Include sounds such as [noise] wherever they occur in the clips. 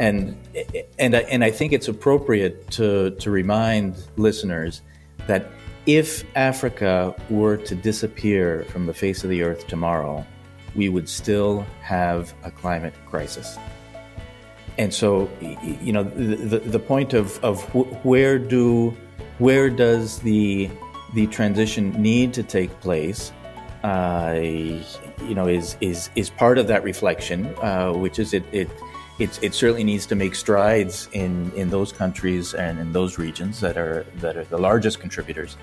and and and I think it's appropriate to to remind listeners that if Africa were to disappear from the face of the earth tomorrow, we would still have a climate crisis. And so, you know, the, the point of, of where do where does the the transition need to take place, uh, you know, is is is part of that reflection, uh, which is it it it, it certainly needs to make strides in, in those countries and in those regions that are that are the largest contributors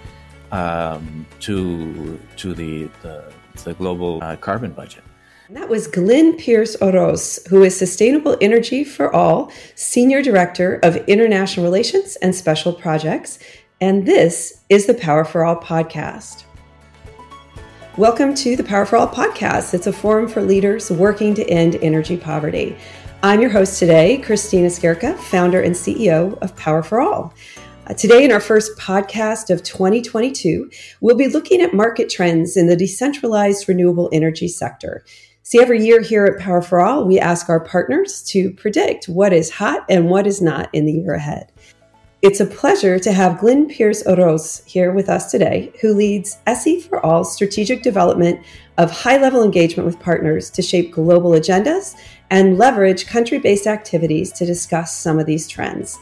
um, to to the the, the global uh, carbon budget. that was Glenn Pierce Oroz, who is Sustainable Energy for All Senior Director of International Relations and Special Projects. And this is the Power for All podcast. Welcome to the Power for All podcast. It's a forum for leaders working to end energy poverty. I'm your host today, Kristina Skierka, founder and CEO of Power for All. Uh, today, in our first podcast of 2022, we'll be looking at market trends in the decentralized renewable energy sector. See, every year here at Power for All, we ask our partners to predict what is hot and what is not in the year ahead. It's a pleasure to have Glenn Pierce Oroz here with us today, who leads SE for All strategic development of high level engagement with partners to shape global agendas and leverage country based activities to discuss some of these trends.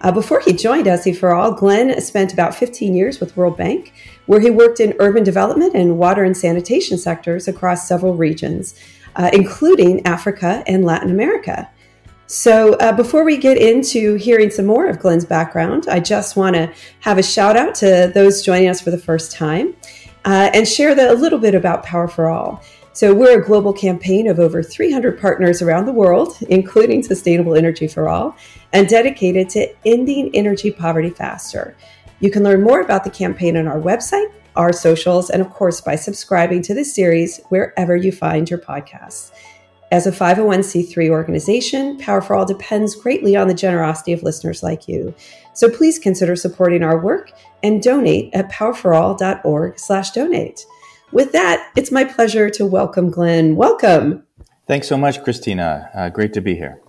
Uh, before he joined SE for All, Glenn spent about 15 years with World Bank, where he worked in urban development and water and sanitation sectors across several regions, uh, including Africa and Latin America. So, uh, before we get into hearing some more of Glenn's background, I just want to have a shout out to those joining us for the first time uh, and share the, a little bit about Power for All. So, we're a global campaign of over 300 partners around the world, including Sustainable Energy for All, and dedicated to ending energy poverty faster. You can learn more about the campaign on our website, our socials, and of course by subscribing to this series wherever you find your podcasts. As a 501c3 organization, Power for All depends greatly on the generosity of listeners like you. So please consider supporting our work and donate at powerforall.org/donate. With that, it's my pleasure to welcome Glenn. Welcome. Thanks so much, Kristina. Uh, great to be here.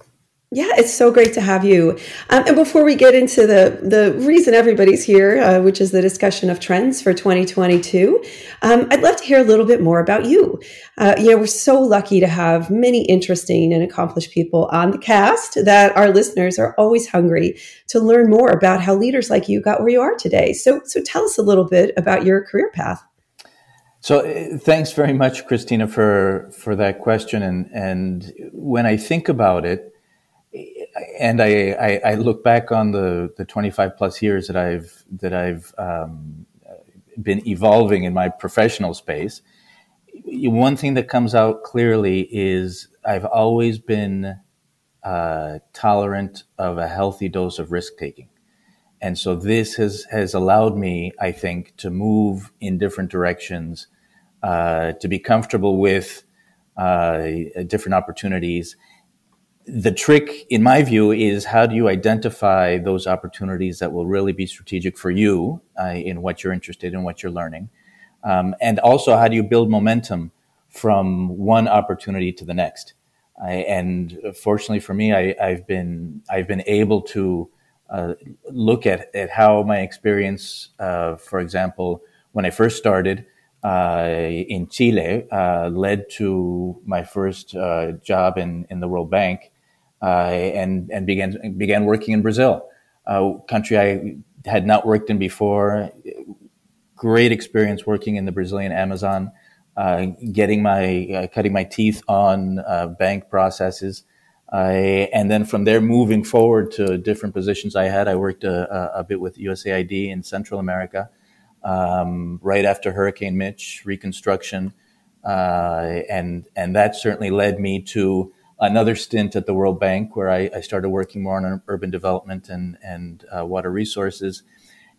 Yeah, it's so great to have you. Um, and before we get into the, the reason everybody's here, uh, which is the discussion of trends for 2022, um, I'd love to hear a little bit more about you. Uh, you know, we're so lucky to have many interesting and accomplished people on the cast that our listeners are always hungry to learn more about how leaders like you got where you are today. So, so tell us a little bit about your career path. So uh, thanks very much, Kristina, for for that question. And and when I think about it, and I, I, I look back on the the 25 plus years that I've that I've um, been evolving in my professional space, one thing that comes out clearly is I've always been uh, tolerant of a healthy dose of risk taking. And so this has, has allowed me, I think, to move in different directions, uh, to be comfortable with uh, different opportunities. The trick, in my view, is how do you identify those opportunities that will really be strategic for you uh, in what you're interested in, what you're learning, um, and also how do you build momentum from one opportunity to the next. I, and fortunately for me, I, have been I've been able to uh, look at, at how my experience, uh, for example, when I first started uh, in Chile, uh, led to my first uh, job in, in the World Bank Uh, and, and began, began working in Brazil, a country I had not worked in before. Great experience working in the Brazilian Amazon, uh, getting my, uh, cutting my teeth on bank processes. I, and then from there, moving forward to different positions I had, I worked a, a, a bit with USAID in Central America. Um, right after Hurricane Mitch, reconstruction, uh, and and that certainly led me to another stint at the World Bank, where I, I started working more on urban development and and uh, water resources,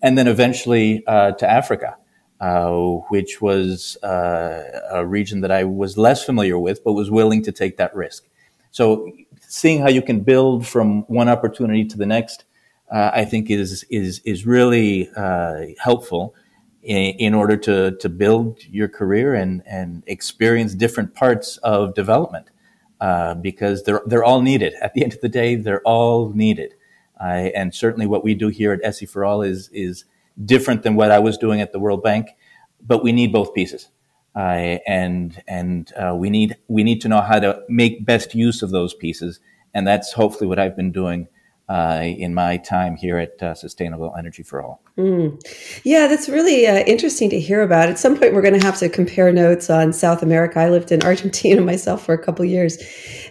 and then eventually uh, to Africa, uh, which was uh, a region that I was less familiar with, but was willing to take that risk. So seeing how you can build from one opportunity to the next, uh, I think is is is really uh, helpful in, in, order to to build your career and and experience different parts of development. Uh, because they're they're all needed. At the end of the day, they're all needed. Uh, and certainly, what we do here at SE for All is is different than what I was doing at the World Bank, but we need both pieces. And and uh, we need we need to know how to make best use of those pieces, and that's hopefully what I've been doing uh, in my time here at uh, Sustainable Energy for All. Mm. Yeah, that's really uh, interesting to hear about. At some point, we're going to have to compare notes on South America. I lived in Argentina [laughs] myself for a couple years,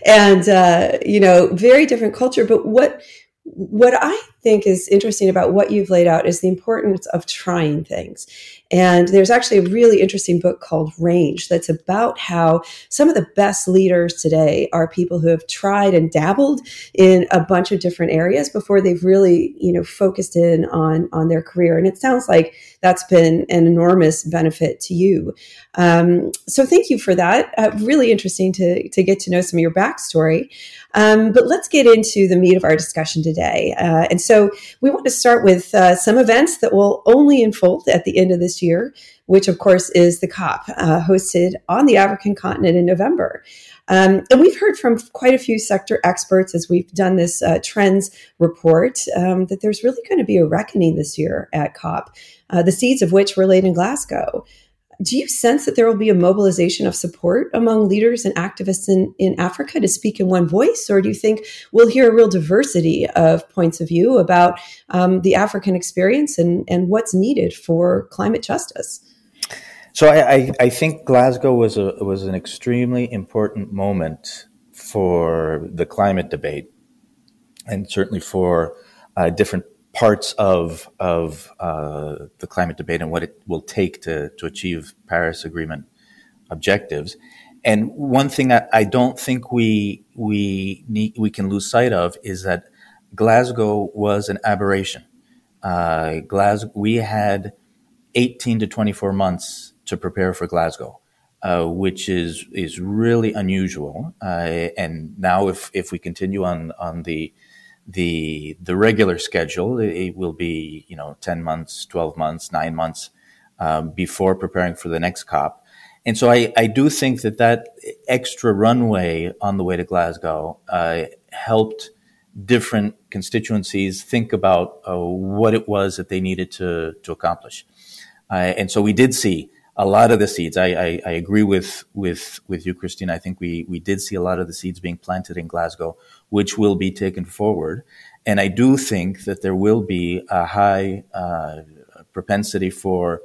and uh, you know, very different culture. But what what I think is interesting about what you've laid out is the importance of trying things. And there's actually a really interesting book called Range that's about how some of the best leaders today are people who have tried and dabbled in a bunch of different areas before they've really, you know, focused in on on their career. And it sounds like that's been an enormous benefit to you. Um, so thank you for that. Uh, really interesting to to get to know some of your backstory. Um, but let's get into the meat of our discussion today. Uh, and so we want to start with uh, some events that will only unfold at the end of this year, which of course is the COP, uh, hosted on the African continent in November. Um, and we've heard from quite a few sector experts as we've done this uh, trends report um, that there's really going to be a reckoning this year at COP, uh, the seeds of which were laid in Glasgow do you sense that there will be a mobilization of support among leaders and activists in, in Africa to speak in one voice? Or do you think we'll hear a real diversity of points of view about um, the African experience and, and what's needed for climate justice? So I, I, I think Glasgow was a was an extremely important moment for the climate debate, and certainly for uh, different parts of of uh, the climate debate and what it will take to to achieve Paris Agreement objectives. And one thing I don't think we we need, we can lose sight of is that Glasgow was an aberration. Uh, Glasgow, we had 18 to 24 months to prepare for Glasgow, uh, which is is really unusual. Uh, and now, if if we continue on on the the the regular schedule it will be you know 10 months 12 months 9 months um, before preparing for the next cop and so I, I do think that that extra runway on the way to glasgow uh, helped different constituencies think about uh, what it was that they needed to to accomplish uh, and so we did see a lot of the seeds. I, I, I, agree with with with you, Christine. I think we we did see a lot of the seeds being planted in Glasgow, which will be taken forward. And I do think that there will be a high uh, propensity for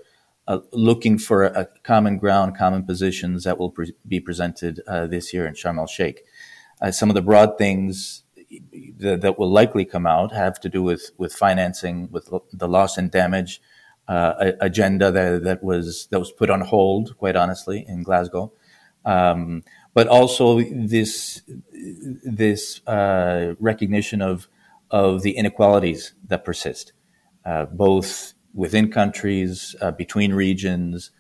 uh, looking for a common ground, common positions that will pre- be presented uh, this year in Sharm el Sheikh. Uh, some of the broad things that, that, will likely come out have to do with with financing, with the loss and damage uh, agenda that, that was that was put on hold, quite honestly, in Glasgow. Um, but also this this uh, recognition of of the inequalities that persist, uh, both within countries, uh, between regions,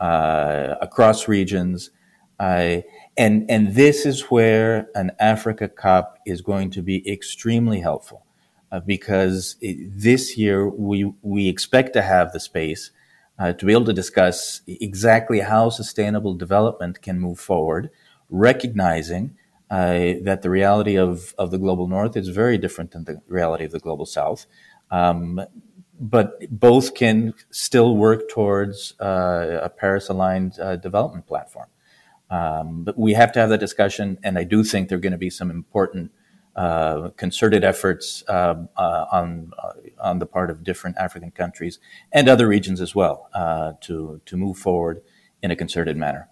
uh, across regions, uh, and and this is where an Africa COP is going to be extremely helpful uh, because it, this year we we expect to have the space uh, to be able to discuss exactly how sustainable development can move forward, recognizing uh, that the reality of, of the global north is very different than the reality of the global south. Um, but both can still work towards uh, a Paris aligned uh, development platform. Um, but we have to have that discussion, and I do think there are going to be some important uh, concerted efforts uh, uh, on uh, on the part of different African countries and other regions as well uh, to to move forward in a concerted manner.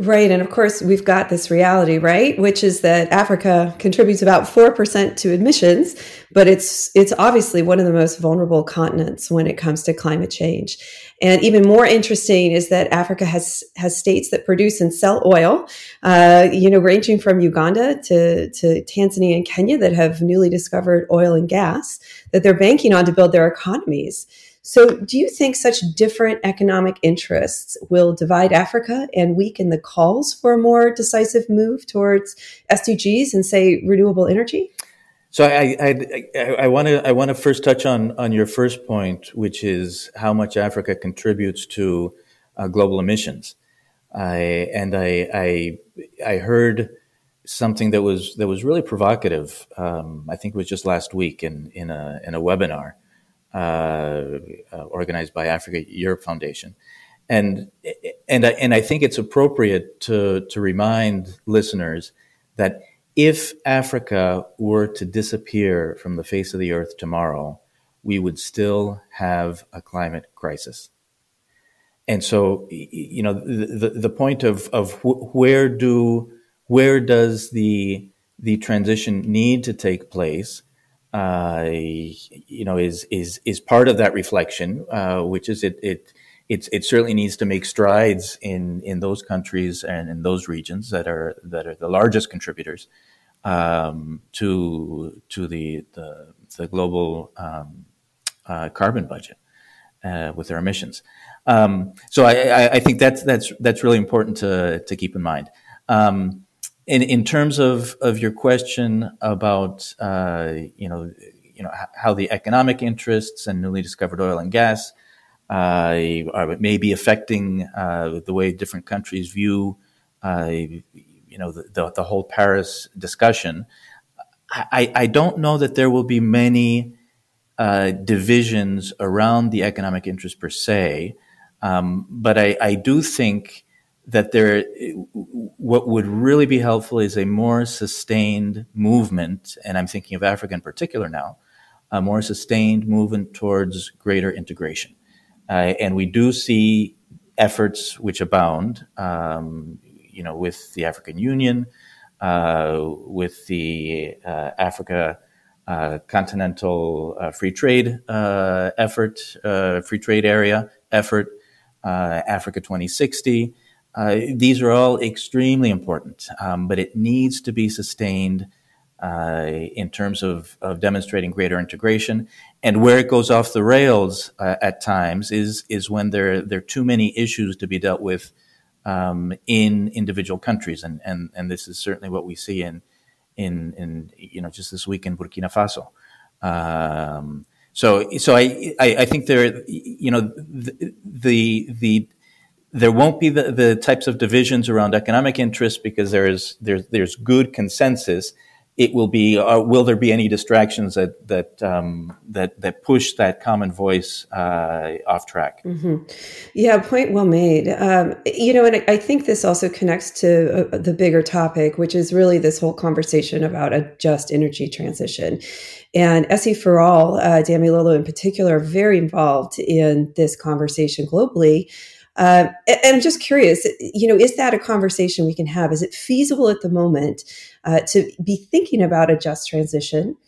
Right. And of course, we've got this reality, right? Which is that Africa contributes about 4% to emissions, but it's, it's obviously one of the most vulnerable continents when it comes to climate change. And even more interesting is that Africa has, has states that produce and sell oil, uh, you know, ranging from Uganda to, to Tanzania and Kenya that have newly discovered oil and gas that they're banking on to build their economies. So, do you think such different economic interests will divide Africa and weaken the calls for a more decisive move towards SDGs and, say, renewable energy? So I want to I want to first touch on on your first point, which is how much Africa contributes to uh, global emissions. I, and I, I I heard something that was that was really provocative. Um, I think it was just last week in in a in a webinar Uh, uh, organized by Africa Europe Foundation, and and I, and I think it's appropriate to to remind listeners that if Africa were to disappear from the face of the earth tomorrow, we would still have a climate crisis. And so, you know, the, the point of, of where do, where does the, the transition need to take place, uh, you know, is, is, is part of that reflection, uh, which is it, it, it, it certainly needs to make strides in, in those countries and in those regions that are, that are the largest contributors um, to to the the, the global um, uh, carbon budget uh, with their emissions. Um, so I, I, think that's that's that's really important to to keep in mind. Um, in in terms of of your question about uh, you know you know how the economic interests and newly discovered oil and gas uh, are maybe affecting uh, the way different countries view uh, you know the, the, the whole Paris discussion, I, I don't know that there will be many uh, divisions around the economic interest per se, um, but I, I do think that there what would really be helpful is a more sustained movement, and I'm thinking of Africa in particular now, a more sustained movement towards greater integration. Uh, and we do see efforts which abound. Um, you know, with the African Union, uh, with the uh, Africa uh, Continental uh, Free Trade uh, effort, Free Trade Area effort, Africa 2060. These are all extremely important, um, but it needs to be sustained in terms of, of demonstrating greater integration. And where it goes off the rails at times is is when there there are too many issues to be dealt with um, in individual countries, and, and and this is certainly what we see in in in you know just this week in Burkina Faso. Um, so so I, I, I think there you know the the, the there won't be the, the types of divisions around economic interests because there is there's there's good consensus it will be uh, will there be any distractions that that um, that that push that common voice uh, off track mm-hmm. yeah point well made um, you know and I, think this also connects to uh, the bigger topic which is really this whole conversation about a just energy transition and SE for All, uh, Damilola in particular, are very involved in this conversation globally. Uh, and I'm just curious, you know, is that a conversation we can have? Is it feasible at the moment uh, to be thinking about a just transition?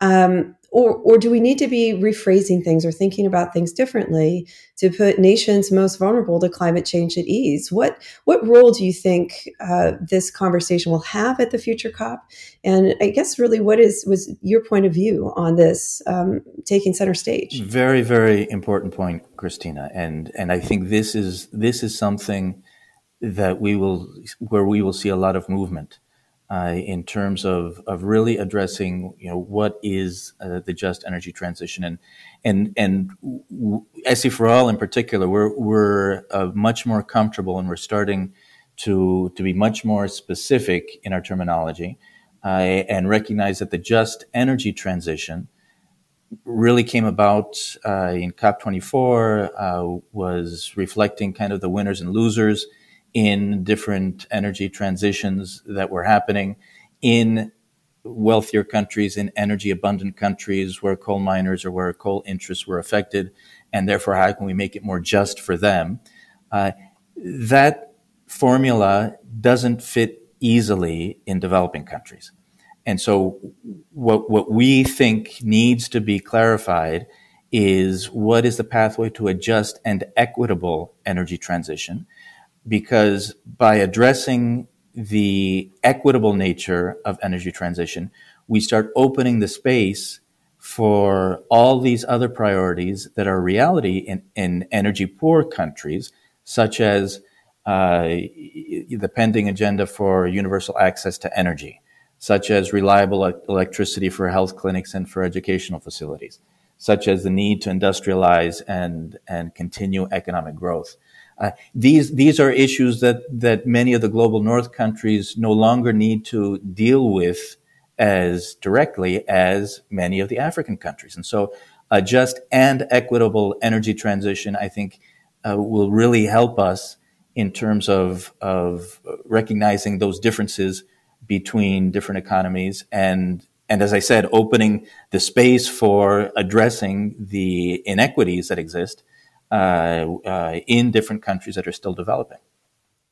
Um, or, or do we need to be rephrasing things or thinking about things differently to put nations most vulnerable to climate change at ease? What what role do you think uh, this conversation will have at the future COP? And I guess really, what is was your point of view on this um, taking center stage? Very very important point, Kristina, and and I think this is this is something that we will where we will see a lot of movement uh, in terms of, of really addressing you know what is uh, the just energy transition. And and and SE for all in particular we're we're uh, much more comfortable and we're starting to to be much more specific in our terminology. And recognize that the just energy transition really came about uh, in COP24 uh, was reflecting kind of the winners and losers in different energy transitions that were happening in wealthier countries, in energy abundant countries where coal miners or where coal interests were affected, and therefore how can we make it more just for them? Uh, that formula doesn't fit easily in developing countries. And so what, what we think needs to be clarified is what is the pathway to a just and equitable energy transition? Because by addressing the equitable nature of energy transition, we start opening the space for all these other priorities that are reality in, in energy poor countries, such as uh, the pending agenda for universal access to energy, such as reliable electricity for health clinics and for educational facilities, such as the need to industrialize and, and continue economic growth. Uh, these these are issues that that many of the global North countries no longer need to deal with as directly as many of the African countries, and so a just and equitable energy transition, I think, uh, will really help us in terms of of recognizing those differences between different economies and and as I said, opening the space for addressing the inequities that exist in different countries that are still developing.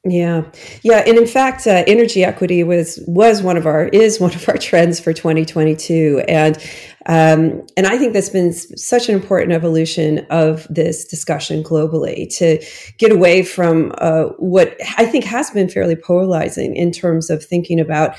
Yeah, yeah, and in fact, uh, energy equity was was one of our is one of our [laughs] trends for 2022, and um, and I think that's been such an important evolution of this discussion globally to get away from uh, what I think has been fairly polarizing in terms of thinking about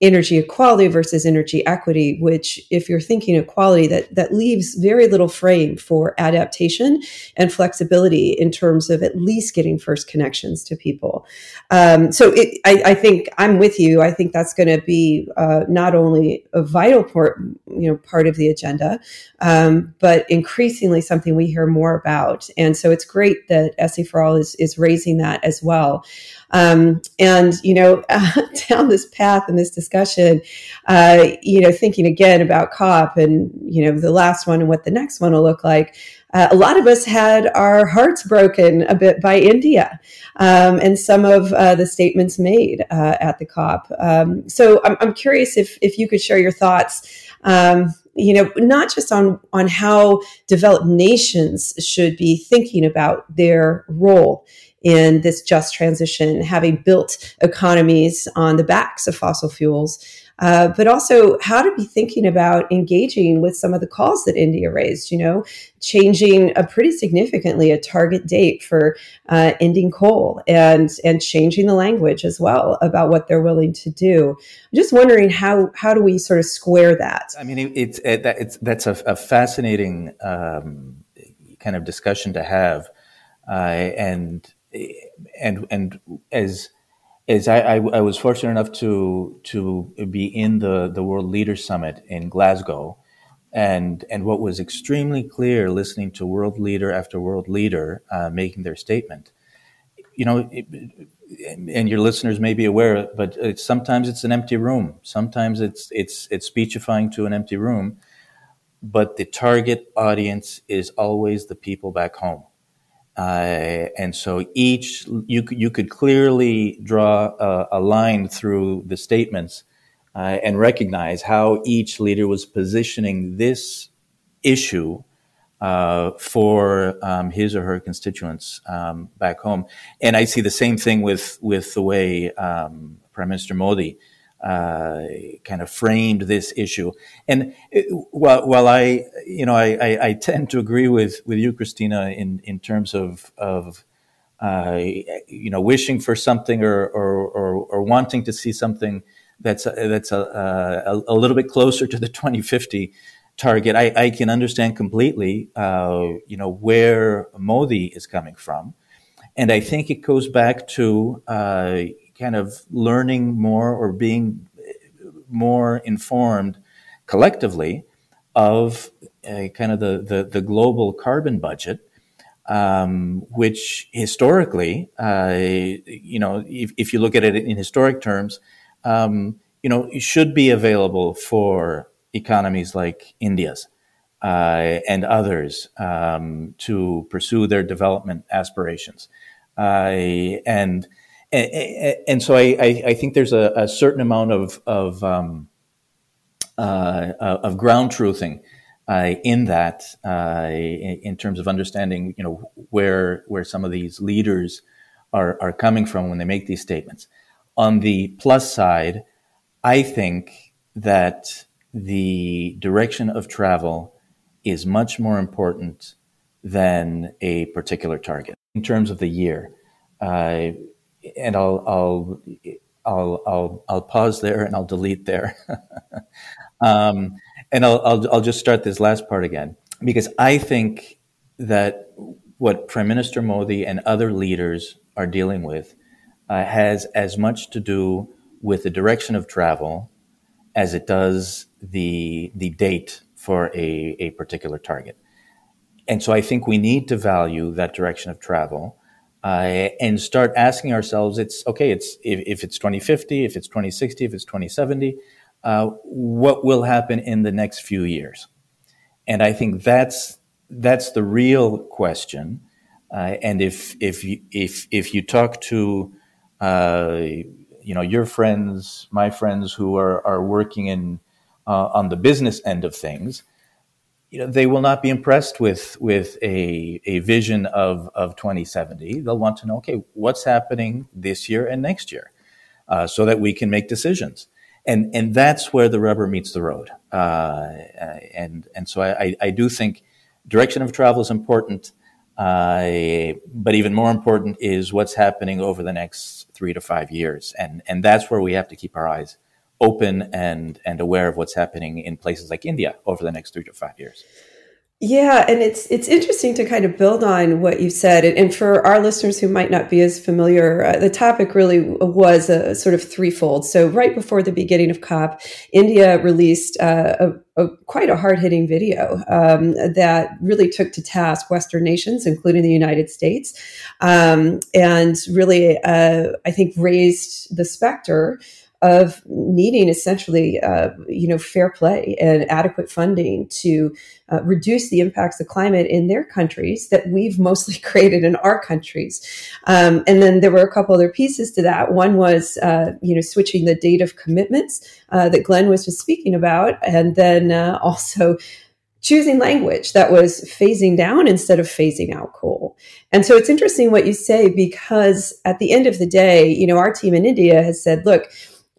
energy equality versus energy equity which if you're thinking equality that that leaves very little frame for adaptation and flexibility in terms of at least getting first connections to people. Um, so it, I, I, think i'm with you. I think that's going to be uh, not only a vital part you know part of the agenda um, but increasingly something we hear more about. And so it's great that SE for all is, is raising that as well um, and, you know, [laughs] down this path in this discussion, uh, you know, thinking again about COP and, you know, the last one and what the next one will look like. Uh, a lot of us had our hearts broken a bit by India um, and some of uh, the statements made uh, at the COP. Um, so I'm, I'm, curious if, if you could share your thoughts um, you know, not just on on how developed nations should be thinking about their role in this just transition, having built economies on the backs of fossil fuels, uh, but also how to be thinking about engaging with some of the calls that India raised, you know, changing a pretty significantly a target date for uh, ending coal and and changing the language as well about what they're willing to do. I'm just wondering how how do we sort of square that? I mean, it, it's it, it's that's a, a fascinating um, kind of discussion to have, uh, and and and as as I, I, I, was fortunate enough to to be in the the World Leaders Summit in Glasgow, and and what was extremely clear, listening to world leader after world leader uh, making their statement, you know, it, and your listeners may be aware, but it's, sometimes it's an empty room. Sometimes it's it's it's speechifying to an empty room, but the target audience is always the people back home uh, and so each, you, you could clearly draw a, a line through the statements uh, and recognize how each leader was positioning this issue uh, for um, his or her constituents um, back home. And I see the same thing with, with the way um, Prime Minister Modi uh, kind of framed this issue. And it, while, while I, you know, I, I, I, tend to agree with, with you, Kristina, in, in terms of, of uh, you know, wishing for something or, or, or, or, wanting to see something that's, that's a, a, a, little bit closer to the 2050 target, I, I can understand completely, uh, you know, where Modi is coming from. And I think it goes back to, uh, kind of learning more or being more informed collectively of uh, kind of the, the, the, global carbon budget, um, which historically, uh, you know, if, if, you look at it in historic terms, um, you know, should be available for economies like India's uh, and others um, to pursue their development aspirations. Uh, and and, and so I, I, think there's a, a certain amount of of, um, uh, of ground truthing uh, in that, uh, in, in, terms of understanding, you know, where where some of these leaders are are coming from when they make these statements. On the plus side, I think that the direction of travel is much more important than a particular target in terms of the year. Uh, and I'll I'll I'll I'll, I'll pause there and I'll delete there, [laughs] um, and I'll, I'll I'll just start this last part again because I think that what Prime Minister Modi and other leaders are dealing with uh, has as much to do with the direction of travel as it does the the date for a, a particular target. And so I think we need to value that direction of travel uh, and start asking ourselves, it's okay, it's if, if, it's 2050, if it's 2060, if it's 2070, uh, what will happen in the next few years? And I think that's that's the real question. Uh, and if if you, if if you talk to uh, you know your friends, my friends who are are working in uh, on the business end of things, you know they will not be impressed with with a a vision of of 2070. They'll want to know, okay, what's happening this year and next year, uh, so that we can make decisions. And and that's where the rubber meets the road. Uh, and and so I, I do think direction of travel is important. Uh, but even more important is what's happening over the next three to five years, and and that's where we have to keep our eyes open and and aware of what's happening in places like India over the next three to five years. Yeah, and it's it's interesting to kind of build on what you said, and, for our listeners who might not be as familiar, uh, the topic really was a, sort of threefold. So right before the beginning of COP, India released uh, a, a, quite a hard hitting video um, that really took to task Western nations, including the United States, um, and really, uh, I think, raised the specter of needing essentially, uh, you know, fair play and adequate funding to uh, reduce the impacts of climate in their countries that we've mostly [laughs] created in our countries. Um, and then there were a couple other pieces to that. One was, uh, you know, switching the date of commitments uh, that Glenn was just speaking about, and then uh, [laughs] also choosing language that was phasing down instead of phasing out coal. And so it's interesting what you say because at the end of the day, you know, our team in India has said, look,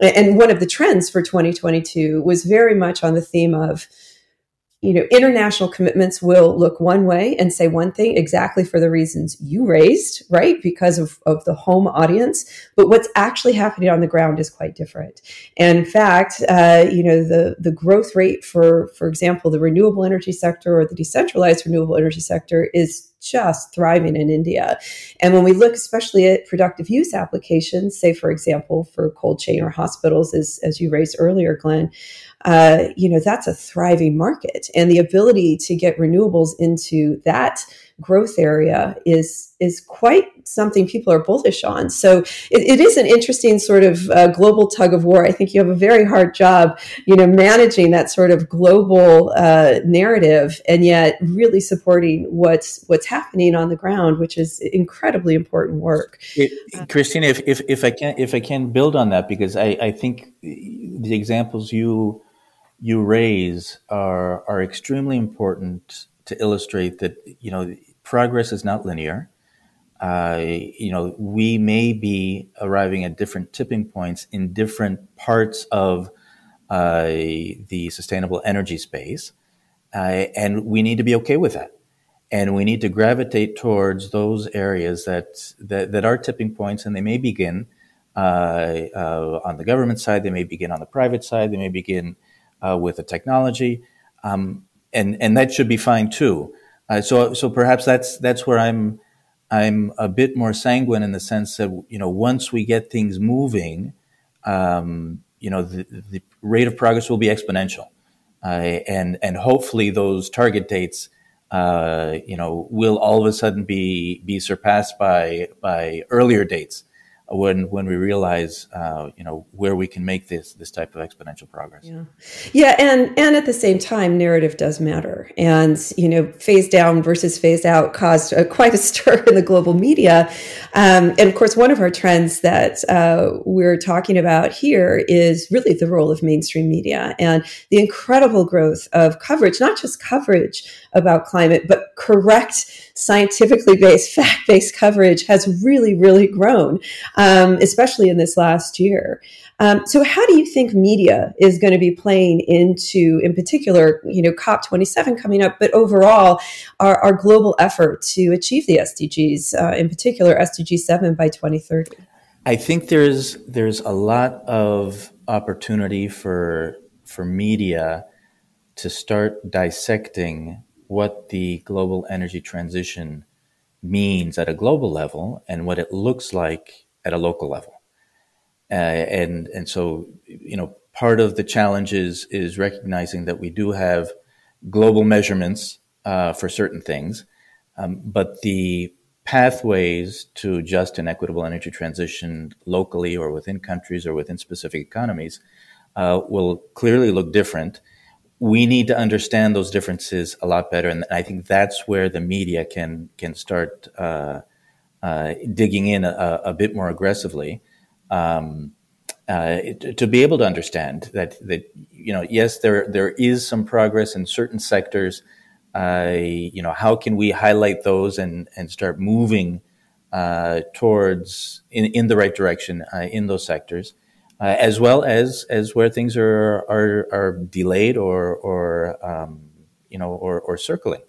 and one of the trends for 2022 was very much on the theme of you know international commitments will look one way and say one thing exactly for the reasons you raised right because of, of the home audience but what's actually happening on the ground is quite different and in fact uh, you know the the growth rate for for example the renewable energy sector or the decentralized renewable energy sector is just thriving in India. And when we look especially at productive use applications, say, for example, for cold chain or hospitals, as, as you raised earlier, Glenn, uh, you know, that's a thriving market. And the ability to get renewables into that growth area is is quite something people are bullish on. So it, it is an interesting sort of uh, global tug of war. I think you have a very hard job, you know, managing that sort of global uh, narrative, and yet really supporting what's what's happening on the ground, which is incredibly important work. It, Kristina, if, if if I can if I can build on that because I, I think the examples you you raise are are extremely important to illustrate that you know progress is not linear. Uh, you know, we may be arriving at different tipping points in different parts of uh, the sustainable energy space, uh, and we need to be okay with that. And we need to gravitate towards those areas that that, that are tipping points, and they may begin uh, uh, on the government side, they may begin on the private side, they may begin uh, with the technology, um, and and that should be fine too. Uh, so so perhaps that's that's where I'm I'm a bit more sanguine in the sense that you know once we get things moving, um, you know the, the rate of progress will be exponential, uh, and and hopefully those target dates. Uh, you know, will all of a sudden be be surpassed by by earlier dates when when we realize uh, you know where we can make this this type of exponential progress. Yeah, yeah, and and at the same time, narrative does matter, and you know, phase down versus phase out caused a, [laughs] quite a stir in the global media, um, and of course, one of our trends that uh, we're talking about here is really the role of mainstream media and the incredible growth of coverage, not just coverage about climate, but correct, scientifically based, [laughs] fact based coverage has really, really grown, um, especially in this last year. Um, so, how do you think media is going to be playing into, in particular, you know, COP27 coming up, but overall, our, our global effort to achieve the SDGs, uh, in particular SDG 7 by 2030? I think there's there's a lot of opportunity for for media to start dissecting what the global energy transition means at a global level and what it looks like at a local level. Uh, and and so you know part of the challenge is is recognizing that we do have global measurements uh, for certain things, um, but the pathways to just and equitable energy transition locally or within countries or within specific economies uh, will clearly look different. We need to understand those differences a lot better, and I think that's where the media can can start uh, uh, digging in a, a, bit more aggressively. Um, uh, to be able to understand that that you know yes there there is some progress in certain sectors you know, how can we highlight those and, and start moving uh, towards in, in the right direction uh, in those sectors, uh, as well as as where things are are, are delayed or or um, you know or, or circling.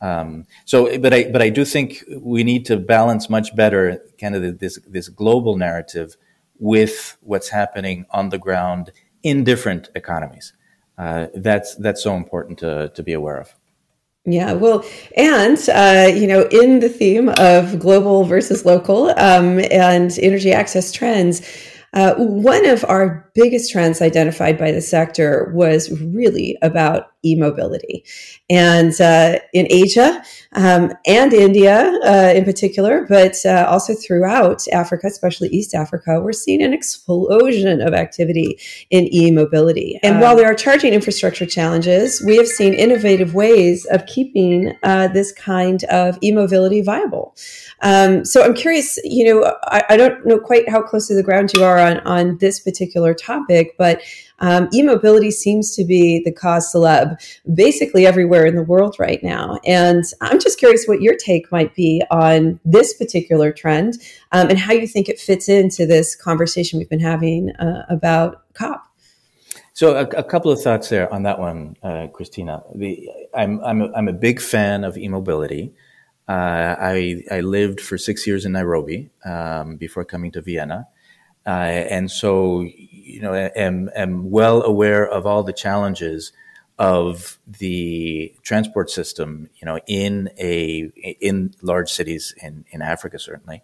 Um, so, but I but I do think we need to balance much better kind of this this global narrative with what's happening on the ground in different economies. Uh, that's that's so important to to be aware of. Yeah, well, and uh, you know, in the theme of global versus local um, and energy access trends, uh, one of our biggest trends identified by the sector was really about e-mobility. And uh, in Asia um, and India uh, in particular, but uh, also throughout Africa, especially East Africa, we're seeing an explosion of activity in e-mobility. And um, while there are charging infrastructure challenges, we have seen innovative ways of keeping uh, this kind of e-mobility viable. Um, so I'm curious, you know, I, I, don't know quite how close to the ground you are on, on this particular topic, but um, e-mobility seems to be the cause celeb basically everywhere in the world right now. And I'm just curious what your take might be on this particular trend um, and how you think it fits into this conversation we've been having uh, about COP. So a, a, couple of thoughts there on that one, uh, Kristina. The, I'm, I'm, a, I'm a big fan of e-mobility. Uh, I, I lived for six years in Nairobi um, before coming to Vienna. Uh, and so, you know, am, am well aware of all the challenges of the transport system, you know, in a in large cities in in Africa certainly,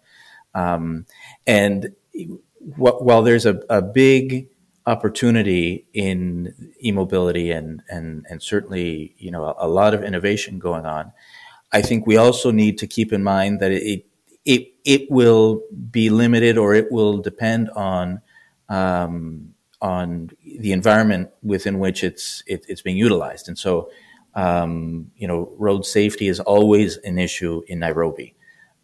um, and while there's a, a big opportunity in e-mobility and and and certainly you know a, a, lot of innovation going on, I think we also need to keep in mind that it it it will be limited or it will depend on um, on the environment within which it's it, it's being utilized. And so, um, you know, road safety is always an issue in Nairobi,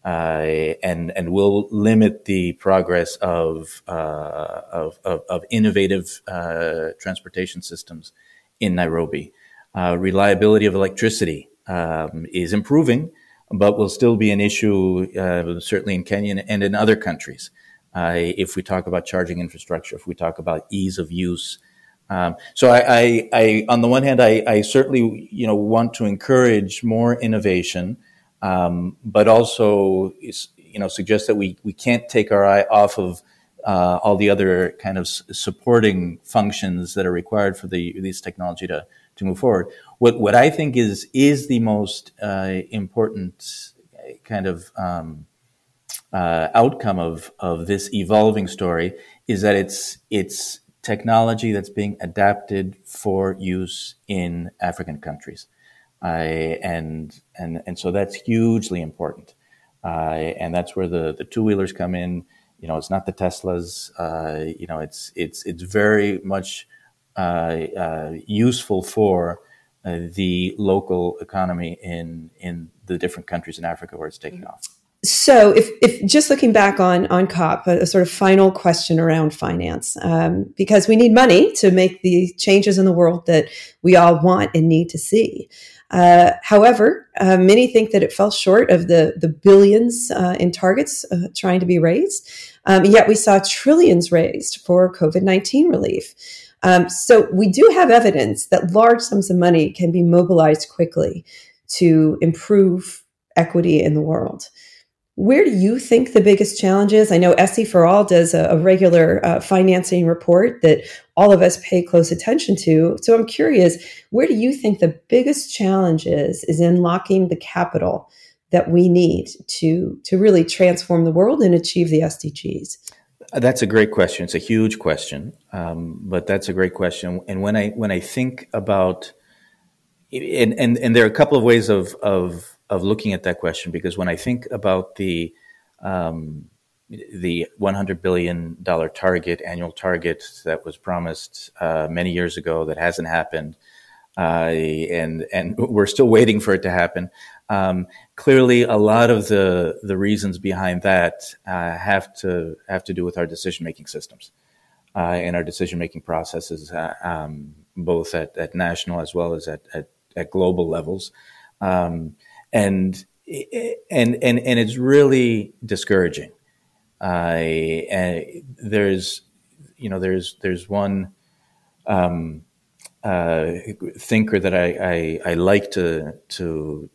uh, and and will limit the progress of uh, of, of, of, innovative uh, transportation systems in Nairobi. Uh, reliability of electricity um, is improving, but will still be an issue, uh, certainly in Kenya and in other countries if we talk about charging infrastructure, if we talk about ease of use. Um, so I, I, I, on the one hand, I, I, certainly, you know, want to encourage more innovation, um, but also, you know, suggest that we, we can't take our eye off of uh, all the other kind of supporting functions that are required for the this technology to to move forward. What what I think is is the most uh, important kind of um, uh, outcome of of this evolving story is that it's it's technology that's being adapted for use in African countries, uh, and and and so that's hugely important, uh, and that's where the the two wheelers come in. You know, it's not the Teslas. Uh, you know, it's it's it's very much uh, uh, useful for the local economy in in the different countries in Africa where it's taking mm-hmm. off so if, if just looking back on on cop a, a sort of final question around finance um, because we need money to make the changes in the world that we all want and need to see. Uh, however uh, many think that it fell short of the the billions uh, in targets uh, trying to be raised. Um, yet we saw trillions raised for covid-19 relief. Um, so we do have evidence that large sums of money can be mobilized quickly to improve equity in the world where do you think the biggest challenge is? I know SE for All does a, a regular uh, financing report that all of us pay close attention to. So I'm curious, where do you think the biggest challenge is, is in locking the capital that we need to, to really transform the world and achieve the SDGs? That's a great question. It's a huge question, um, but that's a great question. And when I when I think about, and and, and there are a couple of ways of of of looking at that question because when I think about the um, the 100 billion dollar target, annual target that was promised uh, many years ago that hasn't happened, uh, and and [laughs] we're still waiting for it to happen. Um, clearly, a lot of the the reasons behind that uh, have to have to do with our decision making systems uh, and our decision making processes, uh, um, both at, at national as well as at, at, at global levels, um, and and and and it's really discouraging. Uh, there's, you know, there's there's one um, uh, thinker that I, I, I like to to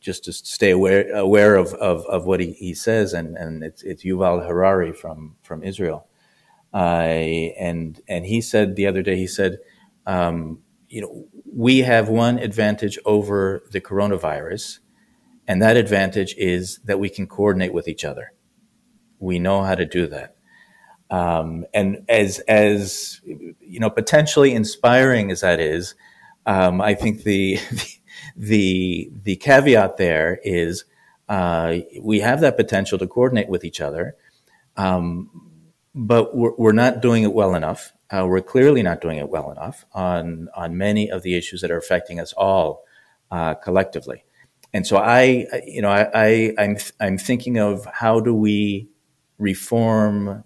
just to stay aware aware of of, of what he, he says, and and it's it's Yuval Harari from from Israel, uh, and and he said the other day he said, um, you know, we have one advantage over the coronavirus, and that advantage is that we can coordinate with each other. We know how to do that. Um, and as as you know, potentially inspiring as that is, um, I think the, [laughs] the the caveat there is uh, we have that potential to coordinate with each other, um, but we're, we're, not doing it well enough. Uh, we're clearly not doing it well enough on on many of the issues that are affecting us all uh, collectively. And so I, you know, I, I I'm I'm thinking of how do we reform,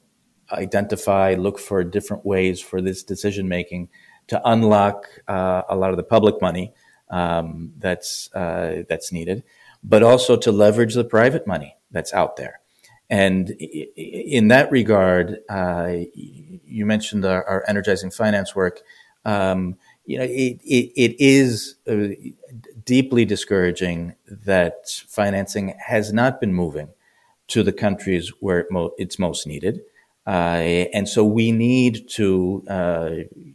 identify, look for different ways for this decision making to unlock uh, a lot of the public money um, that's uh, that's needed, but also to leverage the private money that's out there. And in that regard, uh, you mentioned our, our, energizing finance work. Um, you know, it, it, it is uh, deeply discouraging that financing has not been moving to the countries where it mo- it's most needed. Uh, and so we need to, uh,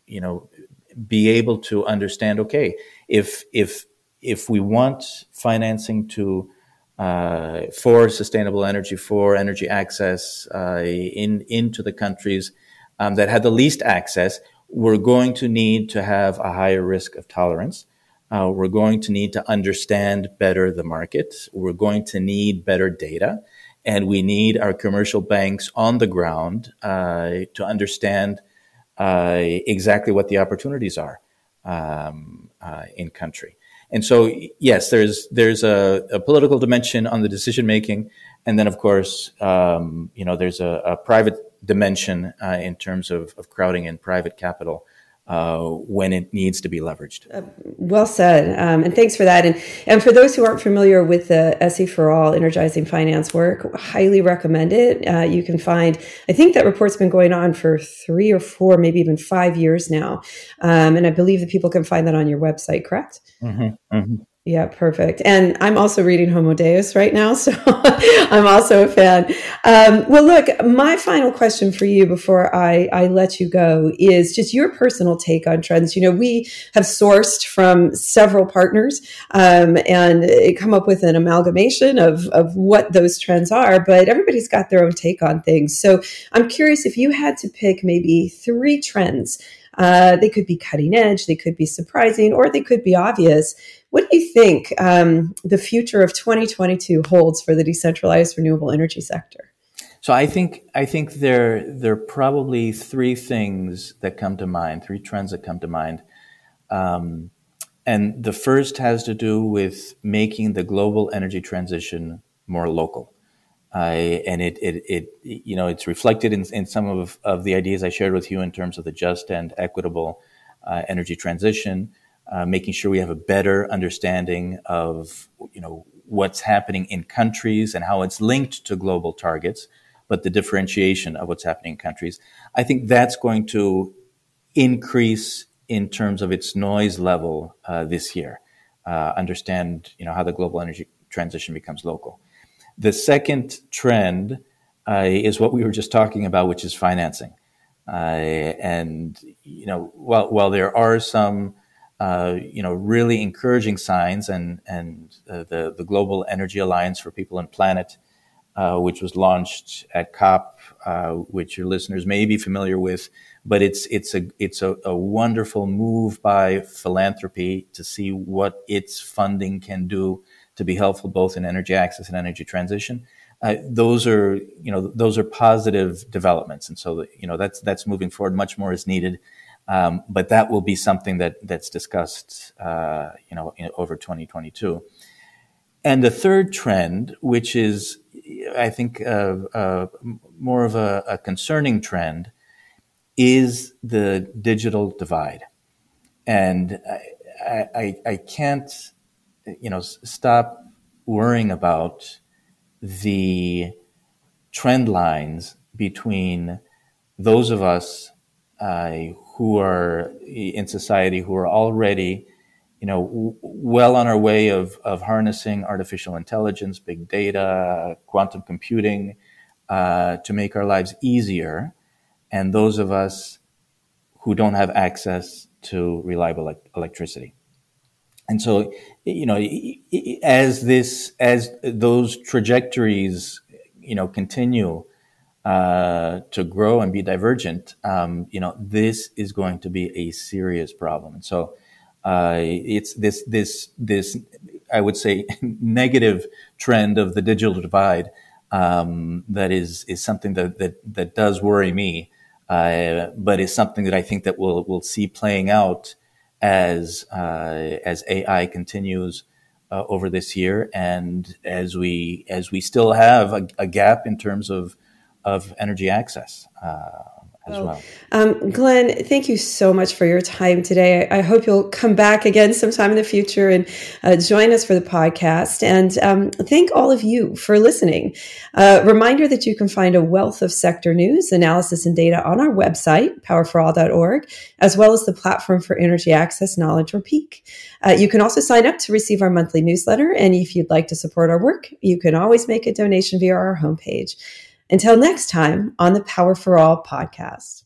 you know, be able to understand. Okay, if if if we want financing to uh, for sustainable energy, for energy access uh, in into the countries um, that had the least access, we're going to need to have a higher risk of tolerance. Uh, we're going to need to understand better the market. We're going to need better data and we need our commercial banks on the ground uh, to understand uh, exactly what the opportunities are um, uh, in country. And so, yes, there's there's a, a, political dimension on the decision making, and then of course, um, you know, there's a, a private dimension uh, in terms of, of crowding in private capital uh, when it needs to be leveraged. Uh, well said, um, and thanks for that. And and for those who aren't familiar with the SE for All energizing finance work, highly recommend it. Uh, you can find, I think that report's been going on for three or four, maybe even five years now, um, and I believe that people can find that on your website. Correct? Mm-hmm, mm-hmm. Yeah, perfect. And I'm also reading Homo Deus right now, [laughs] so I'm also a fan. Um, well, look, my final question for you before I, I let you go is just your personal take on trends. You know, we have sourced from several partners um, and come up with an amalgamation of, of what those trends are, but everybody's got their own take on things. So I'm curious if you had to pick maybe three trends uh, they could be cutting edge, they could be surprising, or they could be obvious what do you think um, the future of 2022 holds for the decentralized renewable energy sector? So I think I think there there are probably three things that come to mind, three trends that come to mind. Um, and the first has to do with making the global energy transition more local. Uh, and it, it, it, you know, it's reflected in, in some of, of the ideas I shared with you in terms of the just and equitable uh, energy transition, uh, making sure we have a better understanding of you know what's happening in countries and how it's linked to global targets, but the differentiation of what's happening in countries. I think that's going to increase in terms of its noise level uh, this year. Uh, understand you know how the global energy transition becomes local. The second trend uh, is what we were just talking about, which is financing. Uh, and you know, while while there are some uh, you know, really encouraging signs, and and uh, the the Global Energy Alliance for People and Planet, uh, which was launched at COP, uh, which your listeners may be familiar with, but it's it's a it's a, a, wonderful move by philanthropy to see what its funding can do to be helpful both in energy access and energy transition. Uh, those are you know those are positive developments, and so you know that's that's moving forward. Much more is needed, um, but that will be something that that's discussed uh, you know in, over 2022. And the third trend, which is I think uh, uh more of a, a concerning trend, is the digital divide, and I, I, I can't you know stop worrying about the trend lines between those of us uh, who are in society who are already you know w- well on our way of, of harnessing artificial intelligence big data quantum computing uh, to make our lives easier. And those of us who don't have access to reliable electricity. And so you know as this as those trajectories you know continue uh, to grow and be divergent um, you know this is going to be a serious problem. And so uh, it's this this this I would say [laughs] negative trend of the digital divide um, that is is something that that that does worry me uh, but is something that I think that we'll we'll see playing out as uh, as AI continues uh, over this year, and as we as we still have a, a gap in terms of of energy access. Uh, as well. Um, Glenn, thank you so much for your time today. I, I, hope you'll come back again sometime in the future and uh, join us for the podcast. And um, thank all of you for listening. Uh, reminder that you can find a wealth of sector news, analysis, and data on our website, powerforall.org, as well as the Platform for Energy Access Knowledge or PEAK. Uh, you can also sign up to receive our monthly newsletter. And if you'd like to support our work, you can always make a donation via our homepage. Until next time on the Power for All podcast.